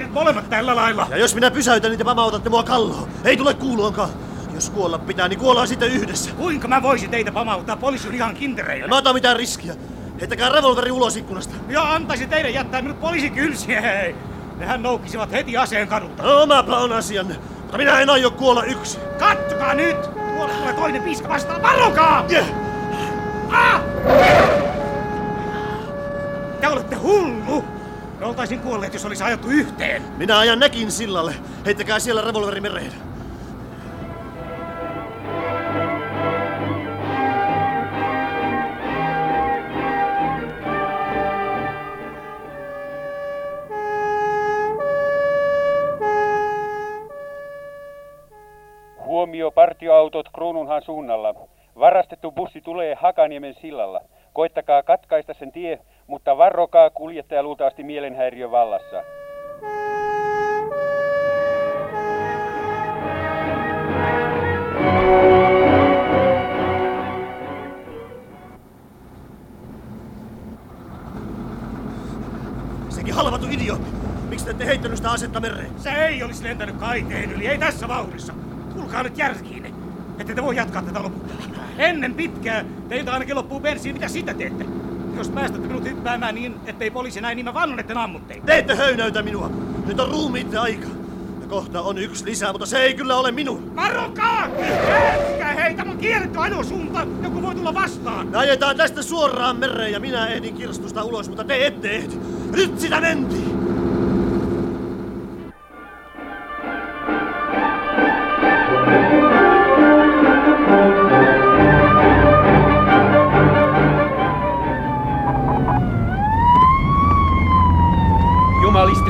meidät molemmat tällä lailla. Ja jos minä pysäytän, niin te pamautatte mua kalloon. Ei tule kuuluonkaan. Jos kuolla pitää, niin kuollaan sitten yhdessä. Kuinka mä voisin teitä pamauttaa? Poliisi on ihan kintereillä. En mä ota mitään riskiä. Heittäkää revolveri ulos ikkunasta. Ja antaisi teidän jättää minut poliisikylsiä, hei! Nehän noukkisivat heti aseen kadulta. No, omapa on asianne. Mutta minä en aio kuolla yksi. Kattokaa nyt! Tuolla tulee toinen piiska vastaan. Varokaa! Yeah. Ah! Te olette hullu! Me oltaisin kuolleet, jos olisi ajattu yhteen. Minä ajan nekin sillalle. Heittäkää siellä revolveri mereen. Huomio partioautot Kruununhan suunnalla. Varastettu bussi tulee Hakaniemen sillalla. Koittakaa katkaista sen tie, mutta varokaa kuljettaja luultavasti mielenhäiriö vallassa. Sekin halvattu idiootti. Miksi te ette heittänyt sitä asetta mereen? Se ei olisi lentänyt kaiteen yli, ei tässä vauhdissa. Tulkaa nyt järkiin. Ette te voi jatkaa tätä lopulta. Ennen pitkää teiltä ainakin loppuu bensiin. Mitä sitä teette? Jos päästätte minut hyppäämään niin, ettei poliisi näin, niin mä vannon, ammun teitä. Te ette höynäytä minua. Nyt on ruumiitte aika. Ja kohta on yksi lisää, mutta se ei kyllä ole minun. Varokaa! Älkää hei, tämä on kielletty ajosuunta. Joku voi tulla vastaan. Me ajetaan tästä suoraan mereen ja minä ehdin kirstusta ulos, mutta te ette ehdi. Nyt sitä mentiin!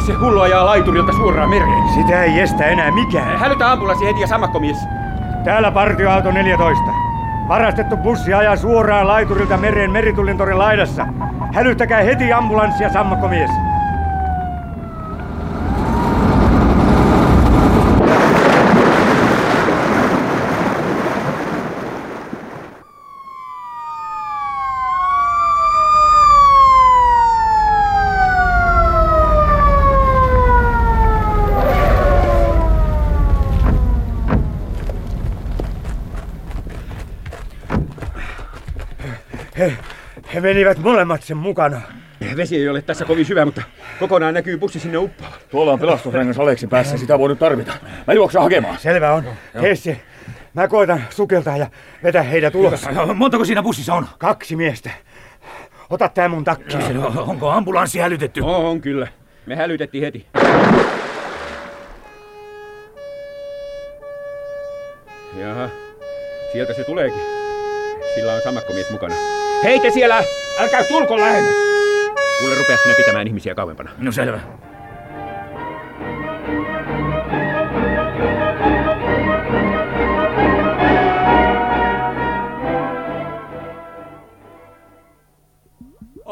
Se hullu ajaa laiturilta suoraan mereen. Sitä ei estä enää mikään. Hälytä ambulanssi heti ja sammakkomies. Täällä partioauto 14. Varastettu bussi ajaa suoraan laiturilta mereen meritullintorin laidassa. Hälyttäkää heti ambulanssi ja sammakkomies. He, he menivät molemmat sen mukana. Vesi ei ole tässä kovin syvä, mutta kokonaan näkyy bussi sinne uppoa. Tuolla on pelastusrengas Aleksi päässä, sitä voi nyt tarvita. Mä juoksen hakemaan. Selvä on. Hessi, mä koitan sukeltaa ja vetää heidät ulos. Montako siinä bussissa on? Kaksi miestä. Ota tää mun takki. Onko ambulanssi hälytetty? On, on kyllä. Me hälytettiin heti. Jaha, sieltä se tuleekin. Sillä on sammakkomies mukana. Hei te siellä! Älkää tulko lähelle! Kuule rupea sinne pitämään ihmisiä kauempana. No selvä.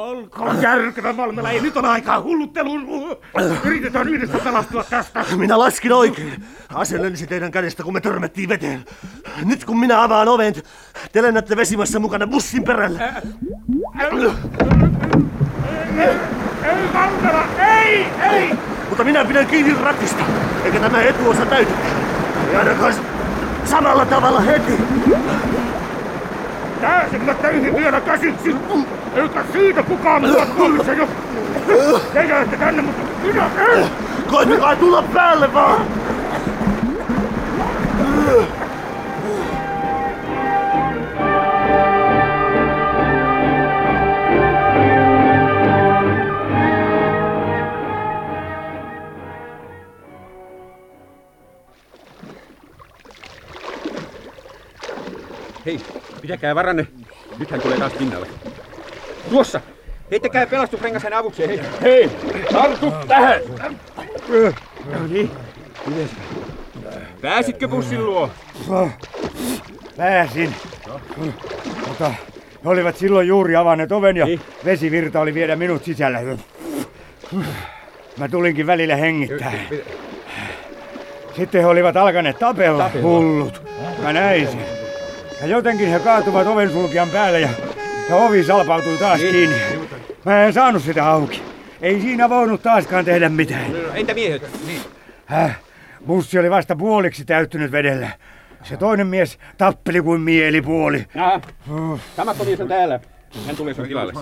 Olkaa järkevä Malmela, ei nyt on aikaa hullutteluun. Yritetään yhdessä pelastua tästä. Minä laskin oikein. Ase lensi teidän kädestä, kun me törmättiin veteen. Nyt kun minä avaan oven, te lennätte vesimassa mukana bussin perällä. Ei Malmela, ei, ei! Mutta minä pidän kiinni ratista, eikä tämä etuosa täyty. Ei ainakaan samalla tavalla heti. Pääsemme teihin vielä käsiksi. Eikä siitä kukaan mua tuomitse, jos te jäätte tänne, mutta minä en. Koittakaa tulla päälle vaan! Pitäkää varanne. Nyt hän tulee taas pinnalle. Tuossa! Heittäkää pelastusrengas hänen avukseen, hei! Hei, tartu tähän! No niin, Pääsitkö bussin luo? pääsin. Mutta he olivat silloin juuri avanneet oven ja Niin. vesivirta oli viedä minut sisällä. Mä tulinkin välillä hengittää. Sitten he olivat alkaneet tapella, hullut. Mä näin sen. Ja jotenkin he kaatuvat oven sulkijan päälle ja, ja ovi salpautui taas kiinni. Mä en saanut sitä auki. Ei siinä voinut taaskaan tehdä mitään. Entä miehet? Häh? Bussi oli vasta puoliksi täyttynyt vedellä. Se toinen mies tappeli kuin mielipuoli. Sama mies on täällä. Hän tulee sun tilalle.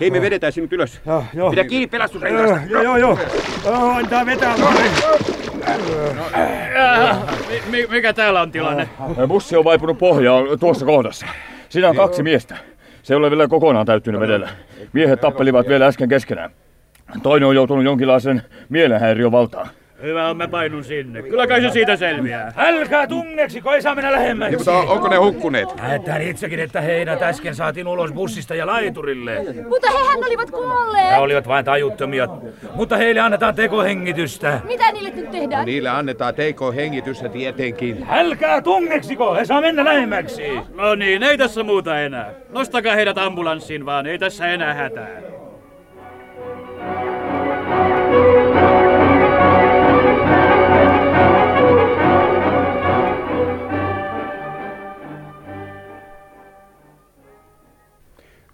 Hei, me vedetään sinut ylös. Joo, joo. Pidä kiinni Joo, pelastusrenkaasta. joo, joo, joo. Joo, antaa vetää mikä täällä on tilanne? Bussi on vaipunut pohjaan tuossa kohdassa. Siinä on kaksi miestä. Se ei ole vielä kokonaan täyttynyt vedellä. Miehet tappelivat vielä äsken keskenään. Toinen on joutunut jonkinlaisen mielenhäiriön valtaan. Hyvä on, mä painun sinne. Kyllä kai se siitä selviää. Älkää tunneksiko, ei saa mennä lähemmäksi. Mutta onko ne hukkuneet? Ajattelin itsekin, että heidät äsken saatiin ulos bussista ja laiturille. Mutta hehän olivat He kuolleet. olivat vain tajuttomia, mutta heille annetaan tekohengitystä. Mitä niille nyt tehdään? Niille annetaan teiko hengitystä tietenkin. Älkää tunneksiko, he saa mennä lähemmäksi. No niin, ei tässä muuta enää. Nostakaa heidät ambulanssiin vaan, ei tässä enää hätää.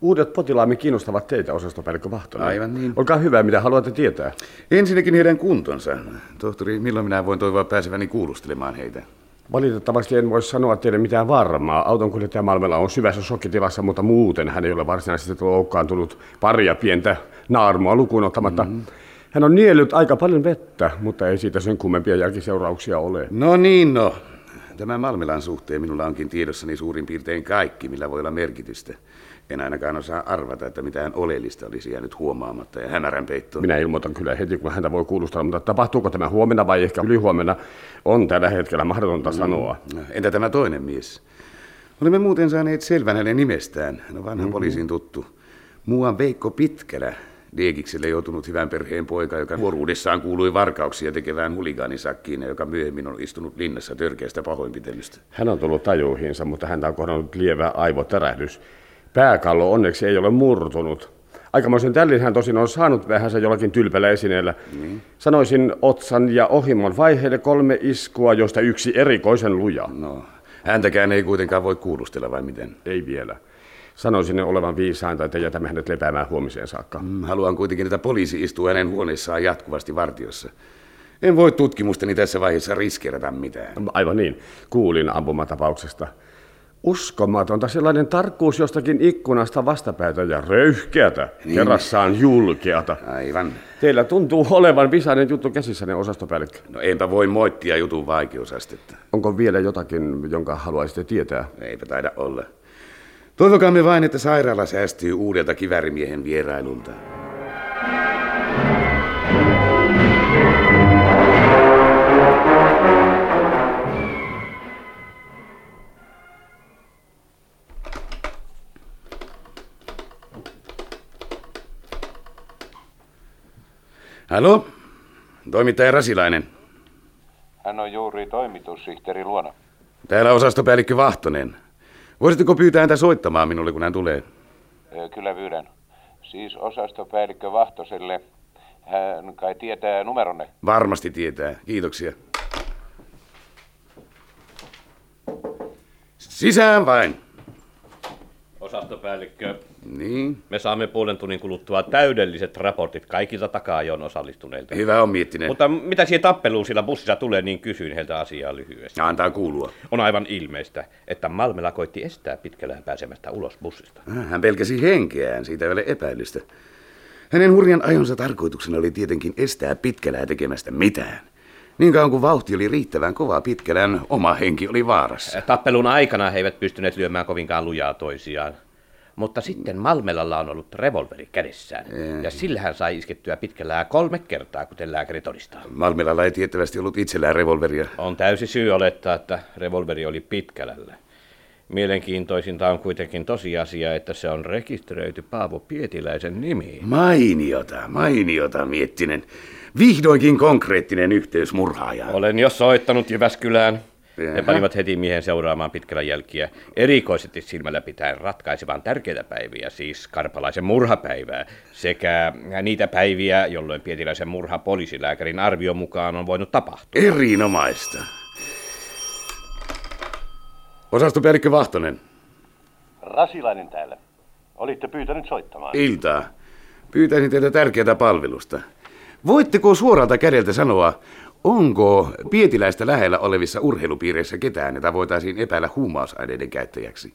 Uudet potilaamme kiinnostavat teitä, osastopäällikkö Vahtonen. Aivan niin. Olkaa hyvä, mitä haluatte tietää. Ensinnäkin heidän kuntonsa. Tohtori, milloin minä voin toivoa pääseväni kuulustelemaan heitä? Valitettavasti en voi sanoa teille mitään varmaa. Autonkuljettaja Malmela on syvässä shokkitilassa, mutta muuten hän ei ole varsinaisesti loukkaantunut paria pientä naarmua lukuun ottamatta. Mm-hmm. Hän on niellyt aika paljon vettä, mutta ei siitä sen kummempia jälkiseurauksia ole. No niin, no. Tämän Malmelan suhteen minulla onkin tiedossani suurin piirtein kaikki, millä voi olla merkitystä. En ainakaan osaa arvata, että mitään oleellista olisi jäänyt huomaamatta ja hämärän peittoon. Minä ilmoitan kyllä heti, kun häntä voi kuulustella, mutta tapahtuuko tämä huomenna vai ehkä ylihuomenna, on tällä hetkellä mahdotonta mm. sanoa. Entä tämä toinen mies? Olemme muuten saaneet selvän hänen nimestään. On vanha mm-hmm. poliisin tuttu. Muuan Veikko Pitkälä, Deegikselle joutunut hyvän perheen poika, joka nuoruudessaan kuului varkauksia tekevään huligaanisakkiin joka myöhemmin on istunut linnassa törkeästä pahoinpitelystä. Hän on tullut tajuihinsa, mutta häntä on kohdannut lievä aivotärähdys. Pääkallo onneksi ei ole murtunut. Aikamoisen tällin hän tosin on saanut vähänsä jollakin tylpällä esineellä. Niin. Sanoisin otsan ja ohimon vaiheille kolme iskua, joista yksi erikoisen luja. No, häntäkään ei kuitenkaan voi kuulustella vai miten? Ei vielä. Sanoisin olevan viisainta, että jätämme hänet lepäämään huomiseen saakka. Mm, haluan kuitenkin, että poliisi istuu hänen huoneessaan jatkuvasti vartiossa. En voi tutkimustani tässä vaiheessa riskeerata mitään. Aivan niin. Kuulin ampumatapauksesta. Uskomatonta sellainen tarkkuus jostakin ikkunasta vastapäätä ja röyhkeätä, niin. kerrassaan julkeata. Aivan. Teillä tuntuu olevan visainen juttu käsissänne, osastopäällikkö. No enpä voi moittia jutun vaikeusastetta. Onko vielä jotakin, jonka haluaisitte tietää? Eipä taida olla. Toivokaamme vain, että sairaala säästyy uudelta kiväärimiehen vierailulta. Halo? Toimittaja Rasilainen. Hän on juuri toimitussihteeri luona. Täällä osastopäällikkö Vahtonen. Voisitteko pyytää häntä soittamaan minulle, kun hän tulee? Kyllä pyydän. Siis osastopäällikkö Vahtoselle. Hän kai tietää numeronne. Varmasti tietää. Kiitoksia. Sisään vain. Osastopäällikkö. Niin? Me saamme puolen tunnin kuluttua täydelliset raportit kaikilta takaajon osallistuneilta. Hyvä on miettinen. Mutta mitä siihen tappeluun sillä bussissa tulee, niin kysyin heiltä asiaa lyhyesti. Antaa kuulua. On aivan ilmeistä, että Malmela koitti estää pitkälään pääsemästä ulos bussista. Hän pelkäsi henkeään, siitä ei ole epäilystä. Hänen hurjan ajonsa tarkoituksena oli tietenkin estää pitkälää tekemästä mitään. Niin kauan kuin vauhti oli riittävän kova pitkälään, oma henki oli vaarassa. Tappelun aikana he eivät pystyneet lyömään kovinkaan lujaa toisiaan. Mutta sitten Malmelalla on ollut revolveri kädessään. Ja sillä hän sai iskettyä pitkällään kolme kertaa, kuten lääkäri todistaa. Malmelalla ei tiettävästi ollut itsellään revolveria. On täysi syy olettaa, että revolveri oli pitkälällä. Mielenkiintoisinta on kuitenkin tosiasia, että se on rekisteröity Paavo Pietiläisen nimi. Mainiota, mainiota, Miettinen. Vihdoinkin konkreettinen yhteys murhaajaan. Olen jo soittanut Jyväskylään. He panivat heti miehen seuraamaan pitkällä jälkiä. Erikoisesti silmällä pitäen ratkaisevan tärkeitä päiviä, siis Karpalaisen murhapäivää, sekä niitä päiviä, jolloin Pietiläisen murha poliisilääkärin arvion mukaan on voinut tapahtua. Erinomaista. Osastopäällikkö Vahtonen. Rasilainen täällä. Olitte pyytänyt soittamaan. Iltaa. Pyytäisin teiltä tärkeää palvelusta. Voitteko suoralta kädeltä sanoa, onko Pietiläistä lähellä olevissa urheilupiireissä ketään, jota voitaisiin epäillä huumausaineiden käyttäjäksi?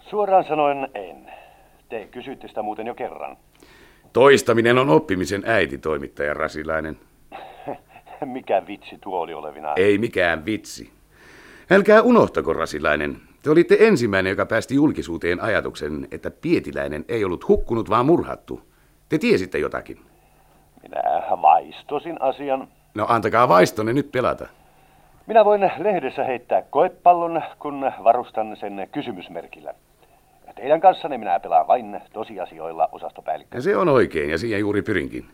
Suoraan sanoen en. Te kysytte sitä muuten jo kerran. Toistaminen on oppimisen äiti, toimittaja Rasilainen. Mikä vitsi tuo oli olevina? Ei mikään vitsi. Älkää unohtako, Rasilainen. Te olitte ensimmäinen, joka päästi julkisuuteen ajatuksen, että Pietiläinen ei ollut hukkunut, vaan murhattu. Te tiesitte jotakin. Minä vaistosin asian. No antakaa vaistonne nyt pelata. Minä voin lehdessä heittää koepallon, kun varustan sen kysymysmerkillä. Teidän kanssanne minä pelaan vain tosiasioilla osastopäällikkö. Ja se on oikein, ja siihen juuri pyrinkin.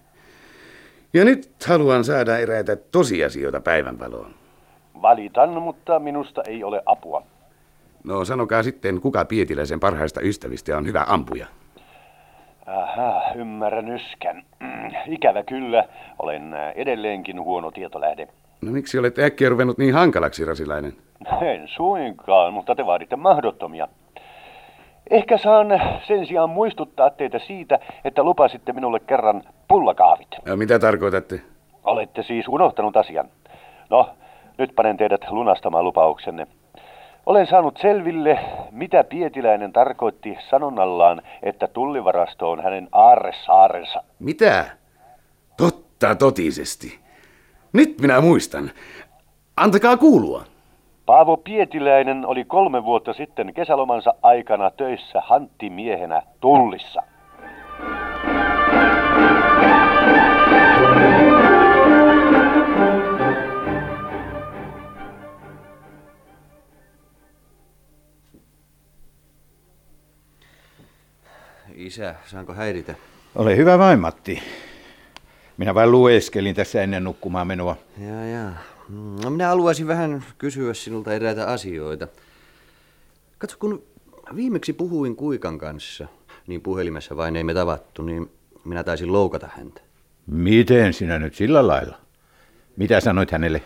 Ja nyt haluan saada eräitä tosiasioita päivänvaloon. Valitan, mutta minusta ei ole apua. No sanokaa sitten, kuka Pietiläisen parhaista ystävistä on hyvä ampuja. Aha, ymmärrän yskän. Ikävä kyllä, olen edelleenkin huono tietolähde. No miksi olette äkkiä ruvennut niin hankalaksi, Rasilainen? En suinkaan, mutta te vaaditte mahdottomia. Ehkä saan sen sijaan muistuttaa teitä siitä, että lupasitte minulle kerran pullakaavit. Ja mitä tarkoitatte? Olette siis unohtanut asian. No, nyt panen teidät lunastamaan lupauksenne. Olen saanut selville, mitä Pietiläinen tarkoitti sanonnallaan, että tullivarasto on hänen aarresaarensa. Mitä? Totta totisesti. Nyt minä muistan. Antakaa kuulua. Paavo Pietiläinen oli kolme vuotta sitten kesälomansa aikana töissä hanttimiehenä tullissa. Isä, saanko häiritä? Ole hyvä vain, Matti. Minä vain lueskelin tässä ennen nukkumaan menoa. Jaa, jaa. No, minä haluaisin vähän kysyä sinulta eräitä asioita. Katso, kun viimeksi puhuin Kuikan kanssa, niin puhelimessa vain ei me tavattu, niin minä taisin loukata häntä. Miten sinä nyt sillä lailla? Mitä sanoit hänelle?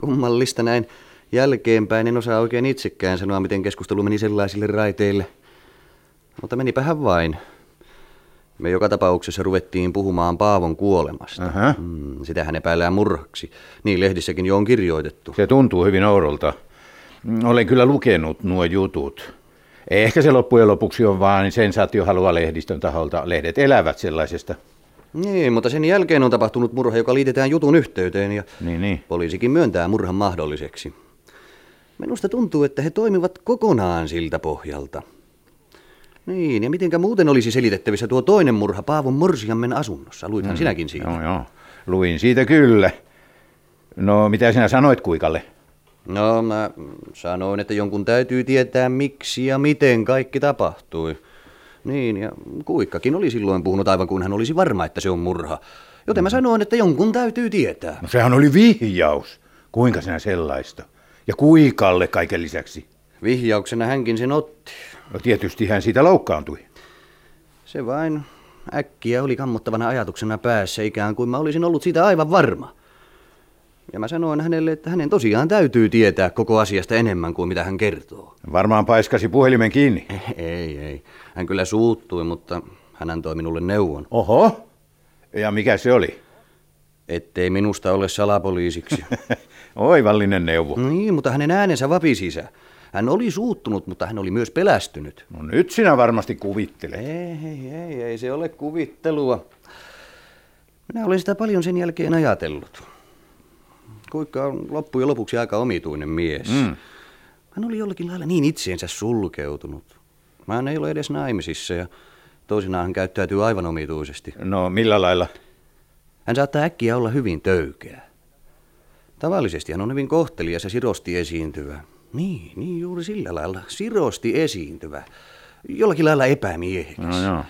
Kummallista näin jälkeenpäin. En osaa oikein itsekään sanoa, miten keskustelu meni sellaisille raiteille. Mutta menipähän vain. Me joka tapauksessa ruvettiin puhumaan Paavon kuolemasta. Aha. Mm, sitä hän epäillään murhaksi. Niin lehdissäkin jo on kirjoitettu. Se tuntuu hyvin oudolta. Mm, Olen kyllä lukenut nuo jutut. Ehkä se loppujen lopuksi on vain sensaatiohalua lehdistön taholta. Lehdet elävät sellaisesta. Niin, mutta sen jälkeen on tapahtunut murha, joka liitetään jutun yhteyteen ja Niin, niin. poliisikin myöntää murhan mahdolliseksi. Minusta tuntuu, että he toimivat kokonaan siltä pohjalta. Niin, ja mitenkä muuten olisi selitettävissä tuo toinen murha Paavon Morsiammen asunnossa? Luithan Mm, sinäkin siitä. Joo, joo. Luin siitä kyllä. No, mitä sinä sanoit Kuikalle? No, mä sanoin, että jonkun täytyy tietää miksi ja miten kaikki tapahtui. Niin, ja Kuikkakin oli silloin puhunut aivan kuin hän olisi varma, että se on murha. Joten mä sanoin, että jonkun täytyy tietää. No sehän oli vihjaus. Kuinka sinä sellaista? Ja Kuikalle kaiken lisäksi. Vihjauksena hänkin sen otti. No tietysti hän siitä loukkaantui. Se vain äkkiä oli kammottavana ajatuksena päässä, ikään kuin mä olisin ollut siitä aivan varma. Ja mä sanoin hänelle, että hänen tosiaan täytyy tietää koko asiasta enemmän kuin mitä hän kertoo. Varmaan paiskasi puhelimen kiinni. Ei, ei. Hän kyllä suuttui, mutta hän antoi minulle neuvon. Oho. Ja mikä se oli? Ettei minusta ole salapoliisiksi. Oivallinen neuvo. Niin, mutta hänen äänensä vapisi isä. Hän oli suuttunut, mutta hän oli myös pelästynyt. No nyt sinä varmasti kuvittelet. Ei, ei, ei, ei se ole kuvittelua. Minä olen sitä paljon sen jälkeen ajatellut. Kuinka on loppujen lopuksi aika omituinen mies. Mm. Hän oli jollakin lailla niin itseensä sulkeutunut. Hän ei ole edes naimisissa ja toisinaan hän käyttäytyy aivan omituisesti. No millä lailla? Hän saattaa äkkiä olla hyvin töykeä. Tavallisesti hän on hyvin kohtelias ja sirosti esiintyvä. Niin, niin juuri sillä lailla. Sirosti esiintyvä. Jollakin lailla epämiehekäs. No joo.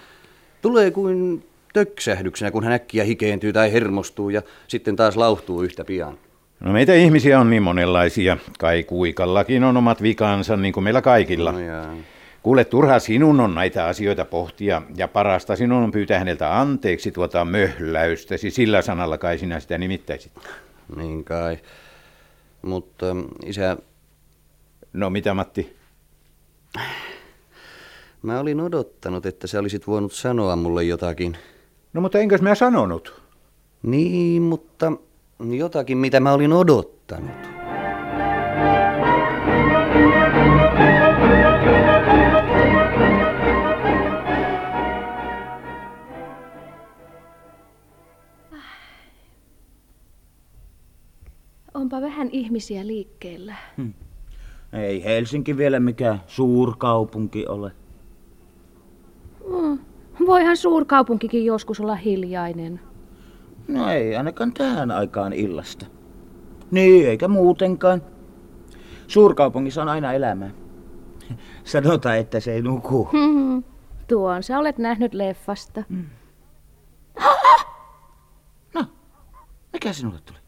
Tulee kuin töksähdyksenä, kun hän äkkiä hikeentyy tai hermostuu ja sitten taas lauhtuu yhtä pian. No meitä ihmisiä on niin monenlaisia. Kai Kuikallakin on omat vikansa, niin kuin meillä kaikilla. No jaa. Kuule, turha sinun on näitä asioita pohtia, ja parasta sinun on pyytää häneltä anteeksi tuota möhläystäsi. Sillä sanalla kai sinä sitä nimittäisit. Niin kai. Mutta isä, No mitä Matti? Mä olin odottanut, että sä olisit voinut sanoa mulle jotakin. No mutta enkös mä sanonut? Niin, mutta jotakin, mitä mä olin odottanut. Onpa vähän ihmisiä liikkeellä. Ei Helsinki vielä mikään suurkaupunki ole. Mm. Voihan suurkaupunkikin joskus olla hiljainen. No ei ainakaan tähän aikaan illasta. Niin, eikä muutenkaan. Suurkaupungissa on aina elämää. Sanotaan, että se ei nuku. Hmm. Tuon sä olet nähnyt leffasta. Mm. Mikä sinulle tuli?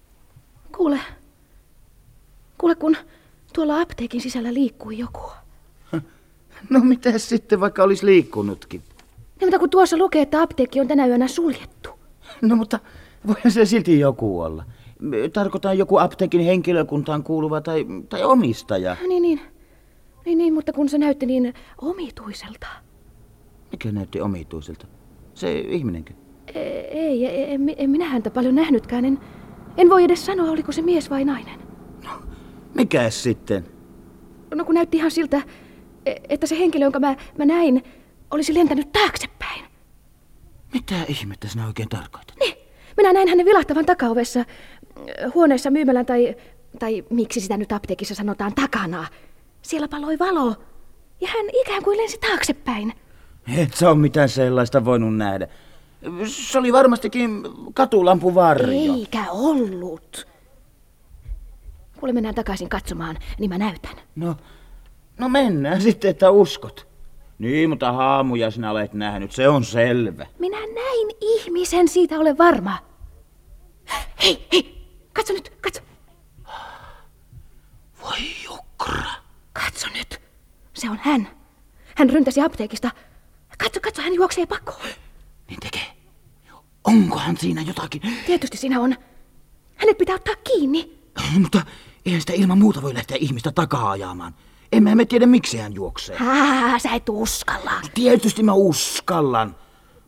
Kuule. Kuule, kun tuolla apteekin sisällä liikkui joku. No mitä sitten, vaikka olisi liikkunutkin? Ja mutta kun tuossa lukee, että apteekki on tänä yönä suljettu. No mutta voihan se silti joku olla. Tarkoitan joku apteekin henkilökuntaan kuuluva tai, tai omistaja. Niin, niin. Niin, niin, mutta kun se näytti niin omituiselta. Mikä näytti omituiselta? Se ihminenkö? E- Ei, ei en, en minä häntä paljon nähnytkään. En, en voi edes sanoa, oliko se mies vai nainen. Mikäs sitten? No kun näytti ihan siltä, e- että se henkilö, jonka mä, mä näin, olisi lentänyt taaksepäin. Mitä ihmettä sinä oikein tarkoitat? Minä näin hänen vilahtavan takaovessa, äh, huoneessa myymälän tai, tai miksi sitä nyt apteekissa sanotaan takana. Siellä paloi valo ja hän ikään kuin lensi taaksepäin. Et sä ole mitään sellaista voinut nähdä. Se oli varmastikin katulampun varjo. Eikä ollut. Kuule, mennään takaisin katsomaan, niin mä näytän. No, no mennään sitten, että uskot. Niin, mutta haamuja sinä olet nähnyt, se on selvä. Minä näin ihmisen, siitä olen varma. Hei, hei, katso nyt, katso. Voi jukra. Katso nyt, se on hän. Hän ryntäsi apteekista. Katso, katso, hän juoksee pakoon. Niin tekee. Onkohan siinä jotakin? Tietysti siinä on. Hänet pitää ottaa kiinni. Mutta eihän sitä ilman muuta voi lähteä ihmistä takaa ajamaan. Emme me tiedä, miksi hän juoksee. Haa, sä et uskalla. Tietysti mä uskallan.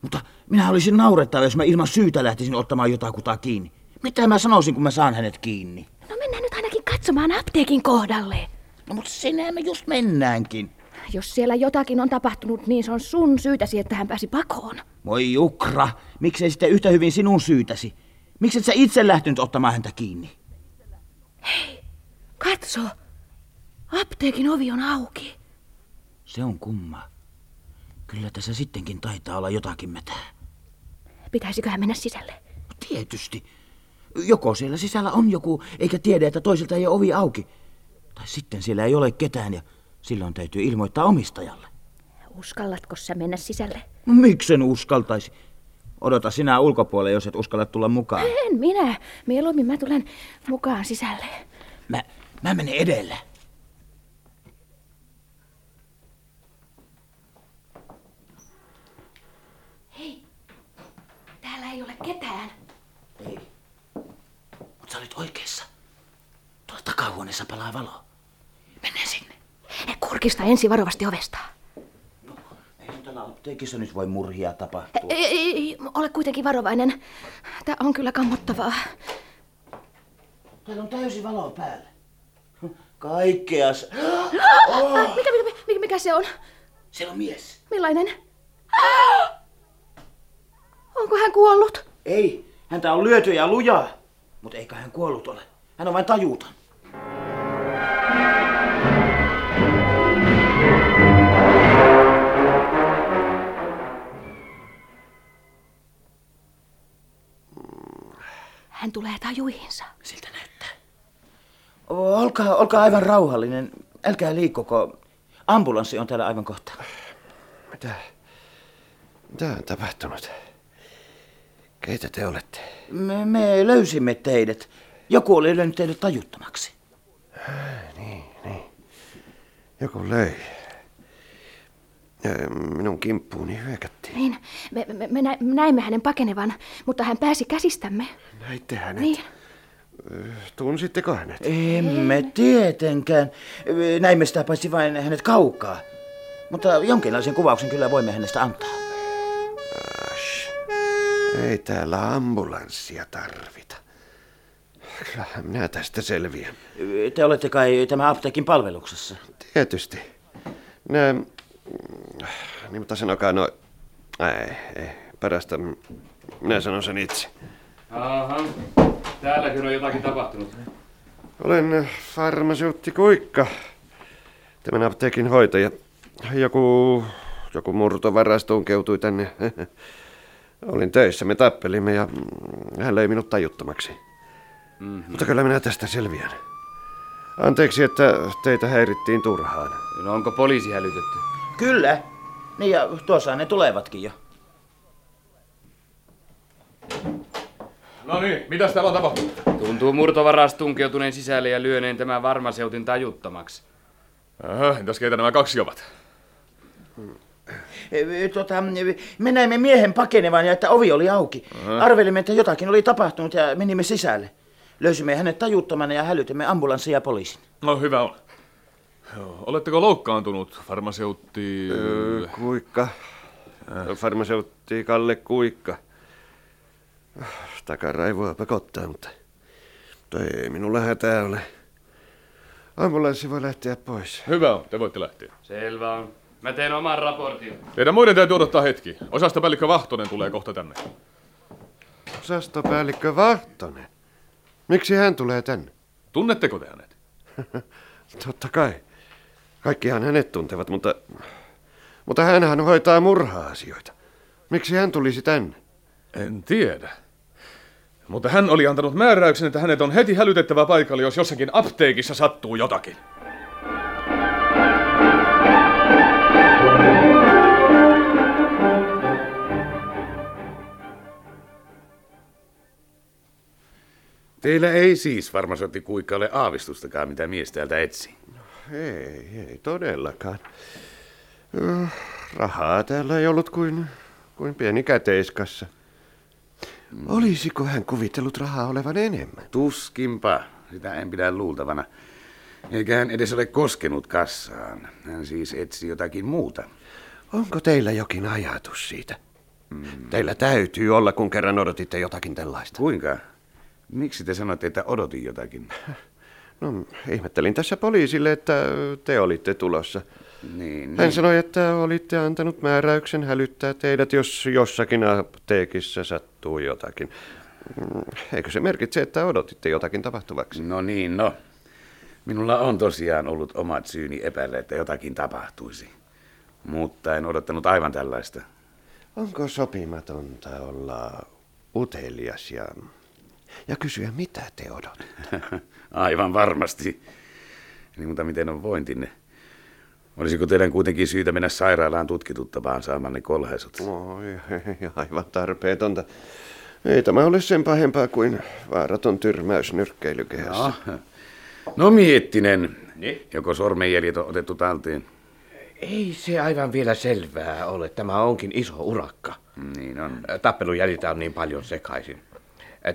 Mutta minä olisin naurettava, jos mä ilman syytä lähtisin ottamaan jotakuta kiinni. Mitä mä sanoisin, kun mä saan hänet kiinni? No mennään nyt ainakin katsomaan apteekin kohdalle. No mutta sinne me just mennäänkin. Jos siellä jotakin on tapahtunut, niin se on sun syytäsi, että hän pääsi pakoon. Voi Jukra, miksei sitten yhtä hyvin sinun syytäsi? Miksi et sä itse lähtenyt ottamaan häntä kiinni? Katso, apteekin ovi on auki. Se on kumma. Kyllä tässä sittenkin taitaa olla jotakin mätää. Pitäisiköhän mennä sisälle? Tietysti. Joko siellä sisällä on joku, eikä tiedä, että toiselta ei ole ovi auki. Tai sitten siellä ei ole ketään ja silloin täytyy ilmoittaa omistajalle. Uskallatko sä mennä sisälle? No, miksen uskaltaisi? Odota sinä ulkopuolelle, jos et uskalla tulla mukaan. En minä. Mieluummin mä tulen mukaan sisälle. Mä, mä menen edellä. Hei, täällä ei ole ketään. Mutta sä olit oikeassa. Tuolla takahuoneessa palaa valo. Mennään sinne. Kurkista ensi varovasti ovesta. Eihän täällä apteekissa nyt voi murhia tapahtua. Ei, ei, ei, ole kuitenkin varovainen. Tämä on kyllä kammottavaa. Täällä on täysi valo päällä. Kaikkeas. Oh. Mikä, mikä, mikä, mikä se on? Siellä on mies. Millainen? Onko hän kuollut? Ei, häntä on lyöty ja lujaa. Mutta eikä hän kuollut ole. Hän on vain tajuton. Hän tulee tajuihinsa. Siltä näyttää. Olkaa, olkaa aivan rauhallinen. Älkää liikkuko. Ambulanssi on täällä aivan kohta. Mitä? Mitä on tapahtunut? Keitä te olette? Me, me löysimme teidät. Joku oli löynyt teidät tajuttomaksi. Niin, niin. Joku löi. Ja minun kimppuuni hyökättiin. Niin, me, me, me nä- näimme hänen pakenevan, mutta hän pääsi käsistämme. Näitte hänet? Niin. Tunsitteko hänet? Emme tietenkään. Näimme sitä paitsi vain hänet kaukaa. Mutta jonkinlaisen kuvauksen kyllä voimme hänestä antaa. Ash. Ei täällä ambulanssia tarvita. Kyllähän minä tästä selviän. Te olette kai tämän apteekin palveluksessa? Tietysti. Ne... Niin, mutta sanokaa no... Ei, ei. Parasta minä sanon sen itse. Aha. Täälläkin on jotakin tapahtunut. Olen farmaseutti Kuikka. Tämän apteekin hoitaja. Joku, joku murtovarasto tunkeutui tänne. Olin töissä, me tappelimme ja hän löi minut tajuttomaksi. Mm-hmm. Mutta kyllä minä tästä selviän. Anteeksi, että teitä häirittiin turhaan. No onko poliisi hälytetty? Kyllä. Niin ja tuossa ne tulevatkin jo. No niin, mitäs täällä on tapahtunut? Tuntuu murtovaras tunkeutuneen sisälle ja lyöneen tämän varmaseutin tajuttamaksi. Aha, entäs keitä nämä kaksi ovat? E, Tota, me näimme miehen pakenevan ja että ovi oli auki. Aha. Arvelimme, että jotakin oli tapahtunut ja menimme sisälle. Löysimme hänet tajuttomana ja hälytimme ambulanssin ja poliisin. No hyvä on. Joo, Oletteko loukkaantunut, farmaseutti... Öö, kuikka. Farmaseutti Kalle Kuikka. Takaraivoa pakottaa, mutta... mutta ei minulla hätää ole. Ambulanssi voi lähteä pois. Hyvä on, te voitte lähteä. Selvä on. Mä teen oman raportin. Teidän muiden täytyy odottaa hetki. Osastopäällikkö Vahtonen tulee kohta tänne. Osastopäällikkö Vahtonen. Miksi hän tulee tänne? Tunnetteko te hänet? Totta kai. Kaikkihan hänet tuntevat, mutta... Mutta hänhän hoitaa murha-asioita. Miksi hän tulisi tänne? En tiedä. Mutta hän oli antanut määräyksen, että hänet on heti hälytettävä paikalle, jos jossakin apteekissa sattuu jotakin. Teillä ei siis farmaseutti Kuikka ole aavistustakaan, mitä mies täältä etsi. Ei, ei todellakaan. Ö, Rahaa täällä ei ollut kuin, kuin pieni käteiskassa. Olisiko hän kuvitellut rahaa olevan enemmän? Tuskinpa. Sitä en pidä luultavana. Eikä hän edes ole koskenut kassaan. Hän siis etsi jotakin muuta. Onko teillä jokin ajatus siitä? Mm. Teillä täytyy olla, kun kerran odotitte jotakin tällaista. Kuinka? Miksi te sanotte, että odotin jotakin? No, ihmettelin tässä poliisille, että te olitte tulossa. Niin, Hän niin. sanoi, että olitte antanut määräyksen hälyttää teidät, jos jossakin apteekissa sattuu jotakin. Mm, Eikö se merkitse, että odotitte jotakin tapahtuvaksi? No niin, no. Minulla on tosiaan ollut omat syyni epäillä, että jotakin tapahtuisi. Mutta en odottanut aivan tällaista. Onko sopimatonta olla utelias ja, ja kysyä, mitä te odotatte? aivan varmasti. Niin, mutta miten on vointinne? Olisiko teidän kuitenkin syytä mennä sairaalaan tutkituttavaan saamanne kolhaisut? Oi, ei, aivan tarpeetonta. Ei tämä ole sen pahempaa kuin vaaraton tyrmäys nyrkkeilykehässä. No, no miettinen. Niin? Joko sormenjäljet on otettu talteen? Ei se aivan vielä selvää ole. Tämä onkin iso urakka. Niin on. Tappelujäljitä on niin paljon sekaisin.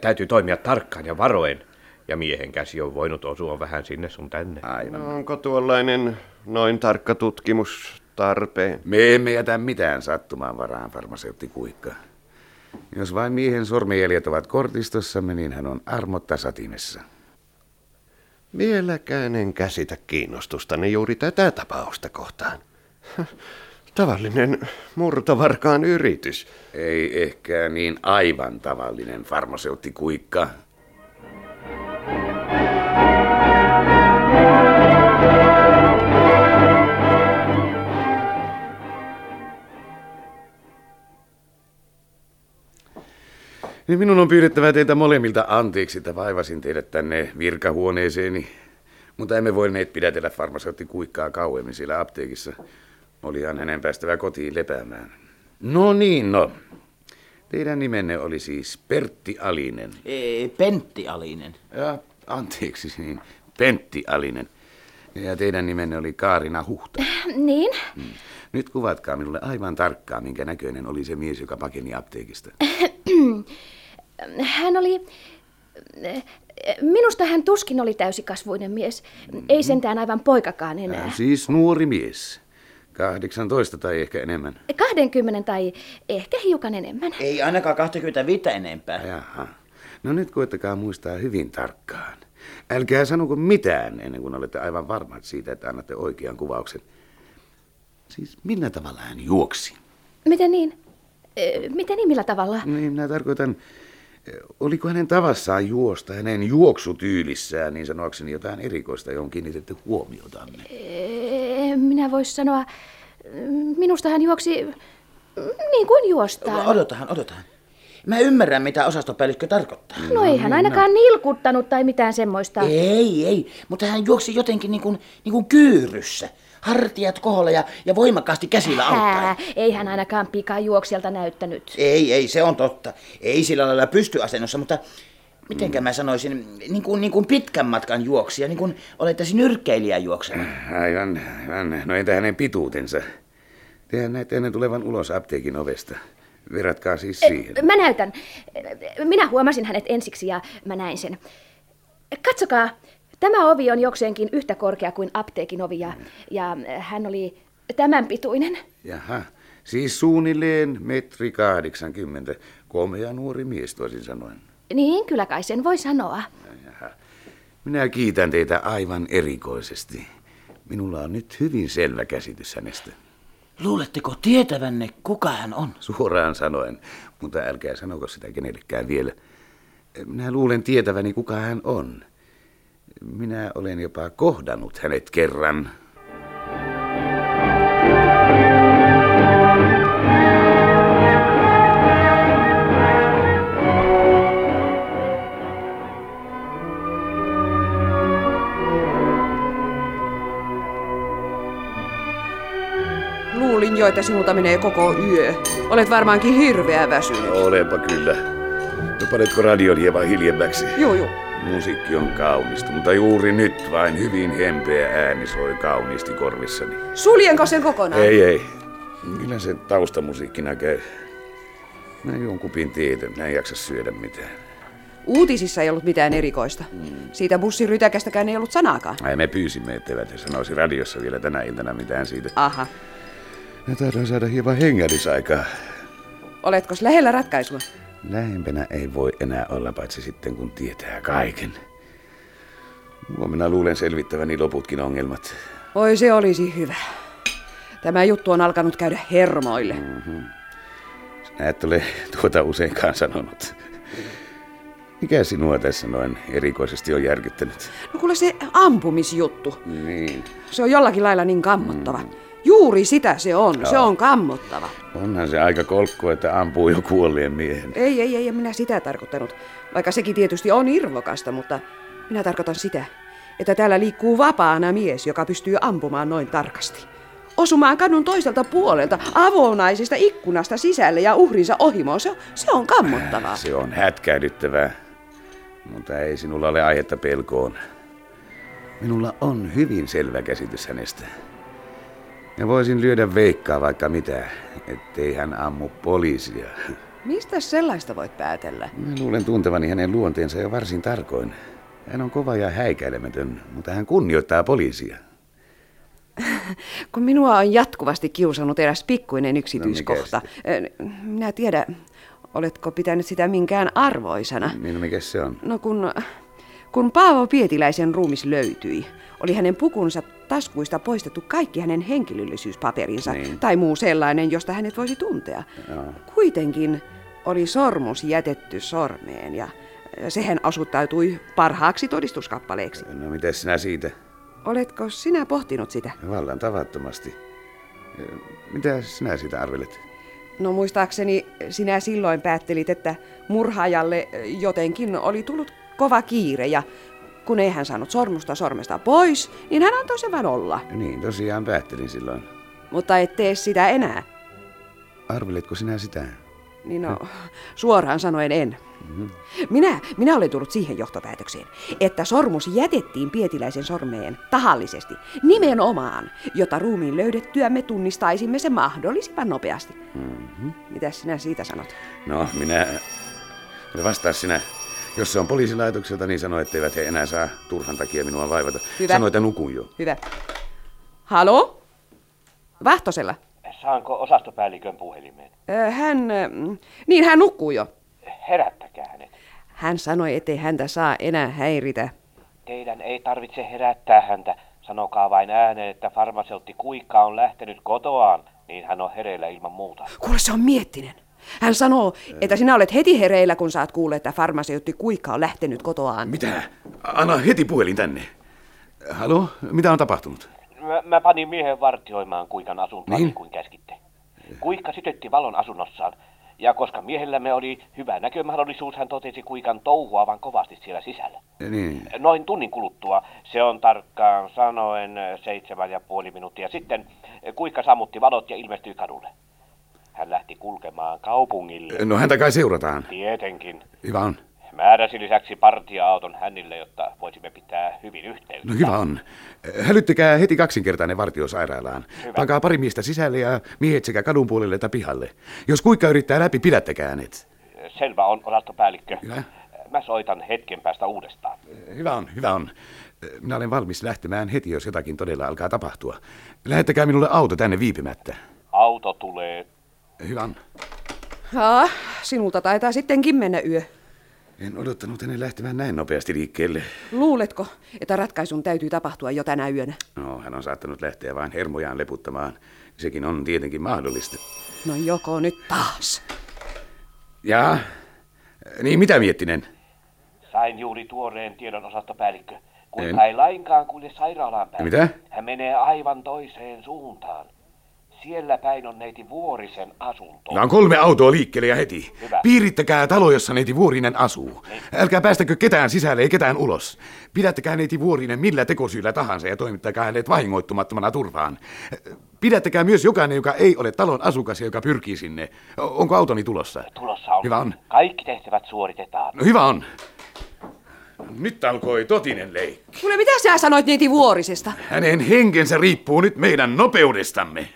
Täytyy toimia tarkkaan ja varoen. Ja miehen käsi on voinut osua vähän sinne sun tänne. Aivan. No, onko tuollainen noin tarkka tutkimus tarpeen? Me emme jätä mitään sattumaan varaan, farmaseutti Kuikka. Jos vain miehen sormenjäljet ovat kortistossamme, niin hän on armotta satimessa. Vieläkään en käsitä kiinnostustanne juuri tätä tapausta kohtaan. Tavallinen murtovarkaan yritys. Ei ehkä niin aivan tavallinen farmaseutti Kuikka. Niin minun on pyydettävä teitä molemmilta anteeksi, että vaivasin teidät tänne virkahuoneeseeni. Mutta emme voineet pidätellä farmaseutti Kuikkaa kauemmin siellä apteekissa. Olihan hänen päästävä kotiin lepäämään. No niin, no. Teidän nimenne oli siis Pertti Alinen. E, Pentti Alinen. Ja, anteeksi, niin Pentti Alinen. Ja teidän nimenne oli Kaarina Huhta. Niin? Nyt kuvatkaa minulle aivan tarkkaan, minkä näköinen oli se mies, joka pakeni apteekista. Hän oli... Minusta hän tuskin oli täysikasvuinen mies. Ei sentään aivan poikakaan enää. Siis nuori mies. 18 tai ehkä enemmän. 20 tai ehkä hiukan enemmän. Ei ainakaan 25 enempää. Jaha. No nyt koettakaa muistaa hyvin tarkkaan. Älkää sanoko mitään ennen kuin olette aivan varmat siitä, että annatte oikean kuvauksen. Siis millä tavalla hän juoksi? Miten niin? Ö, Miten niin, millä tavalla? Niin, minä tarkoitan, oliko hänen tavassaan juosta, hänen juoksutyylissään, niin sanoakseni jotain erikoista, johon kiinnitetty huomiotanne? En minä vois sanoa. Minusta hän juoksi niin kuin juostaan. Odotahan, odotahan. Mä ymmärrän, mitä osastopäällikkö tarkoittaa. No ei hän ainakaan nilkuttanut tai mitään semmoista. Ei, ei, mutta hän juoksi jotenkin niin kuin, niin kuin kyyryssä. Hartiat koholla ja, ja voimakkaasti käsillä auttaen. Ei hän ainakaan pikajuoksijalta näyttänyt. Ei, ei, se on totta. Ei sillä lailla pystyasennossa, mutta mitenkä mä sanoisin, niin kuin, niin kuin pitkän matkan juoksija, niin kuin olettaisiin nyrkkeilijä juokseva. Aivan, aivan. No entä hänen pituutensa? Tehän näette ennen tulevan ulos apteekin ovesta. Verratkaa siis siihen. Mä näytän. Minä huomasin hänet ensiksi ja mä näin sen. Katsokaa, tämä ovi on jokseenkin yhtä korkea kuin apteekin ovi ja, ja hän oli tämän pituinen. Jaha, siis suunnilleen metri 80. Komea nuori mies toisin sanoen. Niin, kyllä kai sen voi sanoa. Jaha. Minä kiitän teitä aivan erikoisesti. Minulla on nyt hyvin selvä käsitys hänestä. Luuletteko tietävänne, kuka hän on? Suoraan sanoen, mutta älkää sanoko sitä kenellekään vielä. Minä luulen tietäväni, kuka hän on. Minä olen jopa kohdannut hänet kerran. Jo, että sinulta menee koko yö. Olet varmaankin hirveä väsynyt. Olepa kyllä. No panetko radion hieman hiljemmäksi? Joo, joo. Musiikki on kaunista, mutta juuri nyt vain hyvin hempeä ääni soi kauniisti korvissani. Suljenko sen kokonaan? Ei, ei. Kyllä se taustamusiikkina käy. Mä juon kupin teetä, mä en jaksa syödä mitään. Uutisissa ei ollut mitään erikoista. Siitä bussirytäkästäkään ei ollut sanaakaan. Ai me pyysimme, etteivät he sanoisi radiossa vielä tänä iltana mitään siitä. Aha. Mä taidaan saada hieman hengähdysaikaa. Oletko lähellä ratkaisua? Lähempänä ei voi enää olla, paitsi sitten kun tietää kaiken. Huomenna luulen selvittäväni loputkin ongelmat. Oi se olisi hyvä. Tämä juttu on alkanut käydä hermoille. Mm-hmm. Sinä et ole tuota useinkaan sanonut. Mikä sinua tässä noin erikoisesti on järkyttänyt? No kuule se ampumisjuttu. Niin. Se on jollakin lailla niin kammottava. Mm. Juuri sitä se on. Joo. Se on kammottava. Onhan se aika kolkko, että ampuu jo kuolleen miehen. Ei, ei, ei, minä sitä tarkoittanut. Vaikka sekin tietysti on irvokasta, mutta minä tarkoitan sitä, että täällä liikkuu vapaana mies, joka pystyy ampumaan noin tarkasti. Osumaan kadun toiselta puolelta, avonaisesta ikkunasta sisälle ja uhrinsa ohimoon. Se, se on kammottavaa. Se on hätkähdyttävää. Mutta ei sinulla ole aihetta pelkoon. Minulla on hyvin selvä käsitys hänestä. Ja voisin lyödä veikkaa vaikka mitä, ettei hän ammu poliisia. Mistä sellaista voit päätellä? Mä luulen tuntevani hänen luonteensa jo varsin tarkoin. Hän on kova ja häikäilemätön, mutta hän kunnioittaa poliisia. Kun minua on jatkuvasti kiusannut eräs pikkuinen yksityiskohta. No, Minä tiedä, oletko pitänyt sitä minkään arvoisana. Niin, mikä se on? No kun, kun Paavo Pietiläisen ruumis löytyi, oli hänen pukunsa taskuista poistettu kaikki hänen henkilöllisyyspaperinsa Niin. tai muu sellainen, josta hänet voisi tuntea. Joo. Kuitenkin oli sormus jätetty sormeen ja sehän asuttautui parhaaksi todistuskappaleeksi. No, miten sinä siitä? Oletko sinä pohtinut sitä? Vallan tavattomasti. Mitä sinä siitä arvelet? No muistaakseni sinä silloin päättelit, että murhaajalle jotenkin oli tullut kova kiire ja kun ei hän saanut sormusta sormesta pois, niin hän antoi sen vain olla. Niin, tosiaan päättelin silloin. Mutta et tee sitä enää. Arveletko sinä sitä? Niin no, suoraan sanoen en. Mm-hmm. Minä, minä olen tullut siihen johtopäätökseen, että sormus jätettiin Pietiläisen sormeen tahallisesti, nimenomaan, jotta ruumiin löydettyä me tunnistaisimme sen mahdollisimman nopeasti. Mm-hmm. Mitä sinä siitä sanot? No, minä... Vastaa sinä. Jos se on poliisilaitokselta, niin sano, etteivät he enää saa turhan takia minua vaivata. Hyvä. Sano, että nukun jo. Hyvä. Halo? Vahtosella. Saanko osastopäällikön puhelimeen? Ö, Hän, ö, niin hän nukkuu jo. Herättäkää hänet. Hän sanoi, ettei häntä saa enää häiritä. Teidän ei tarvitse herättää häntä. Sanokaa vain ääneen, että farmaseutti Kuikka on lähtenyt kotoaan, niin hän on hereillä ilman muuta. Kuule, se on miettinen. Hän sanoo, että sinä olet heti hereillä, kun saat kuulla, että farmaseutti Kuikka on lähtenyt kotoaan. Mitä? Anna heti puhelin tänne. Halo, mitä on tapahtunut? Mä, mä panin miehen vartioimaan Kuikan asuntoa Niin? niin kuin käskitte. Kuikka sytytti valon asunnossaan. Ja koska miehellämme oli hyvä näkömahdollisuus, hän totesi Kuikan touhuavan kovasti siellä sisällä. Niin. Noin tunnin kuluttua, se on tarkkaan sanoen seitsemän ja puoli minuuttia sitten, Kuikka sammutti valot ja ilmestyi kadulle. Hän lähti kulkemaan kaupungille. No häntä kai seurataan. Tietenkin. Hyvä on. Määräsi lisäksi partia-auton hänille, jotta voisimme pitää hyvin yhteyttä. No hyvä on. Hälyttäkää heti kaksinkertainen vartio sairaalaan. Hyvä. Pankaa pari miestä sisälle ja miehet sekä kadun puolelle että pihalle. Jos kuikka yrittää läpi, pidättäkää hänet. Selvä on, osastopäällikkö. Hyvä. Mä soitan hetken päästä uudestaan. Hyvä on, hyvä on. Minä olen valmis lähtemään heti, jos jotakin todella alkaa tapahtua. Lähettäkää minulle auto tänne viipymättä. Auto tulee. Hyvä on. Ah, sinulta taitaa sittenkin mennä yö. En odottanut hänen lähtemään näin nopeasti liikkeelle. Luuletko, että ratkaisun täytyy tapahtua jo tänä yönä? No, hän on saattanut lähteä vain hermojaan leputtamaan. Sekin on tietenkin mahdollista. No joko nyt taas. Ja, niin mitä miettinen? Sain juuri tuoreen tiedon osastopäällikkö. En. Kuinka ei lainkaan kulje sairaalaan päin. Mitä? Hän menee aivan toiseen suuntaan. Siellä päin on neiti Vuorisen asunto. Meillä on kolme autoa liikkeelle ja heti. Hyvä. Piirittäkää talo, jossa neiti Vuorinen asuu. Älkää päästäkö ketään sisälle ei ketään ulos. Pidättäkää neiti Vuorinen millä tekosyillä tahansa ja toimittakaa hänet vahingoittumattomana turvaan. Pidättäkää myös jokainen, joka ei ole talon asukas ja joka pyrkii sinne. Onko autoni tulossa? Tulossa on. Hyvä on. Kaikki tehtävät suoritetaan. No hyvä on. Nyt alkoi totinen leikki. Kuule, mitä sä sanoit neiti Vuorisesta? Hänen henkensä riippuu nyt meidän nopeudestamme.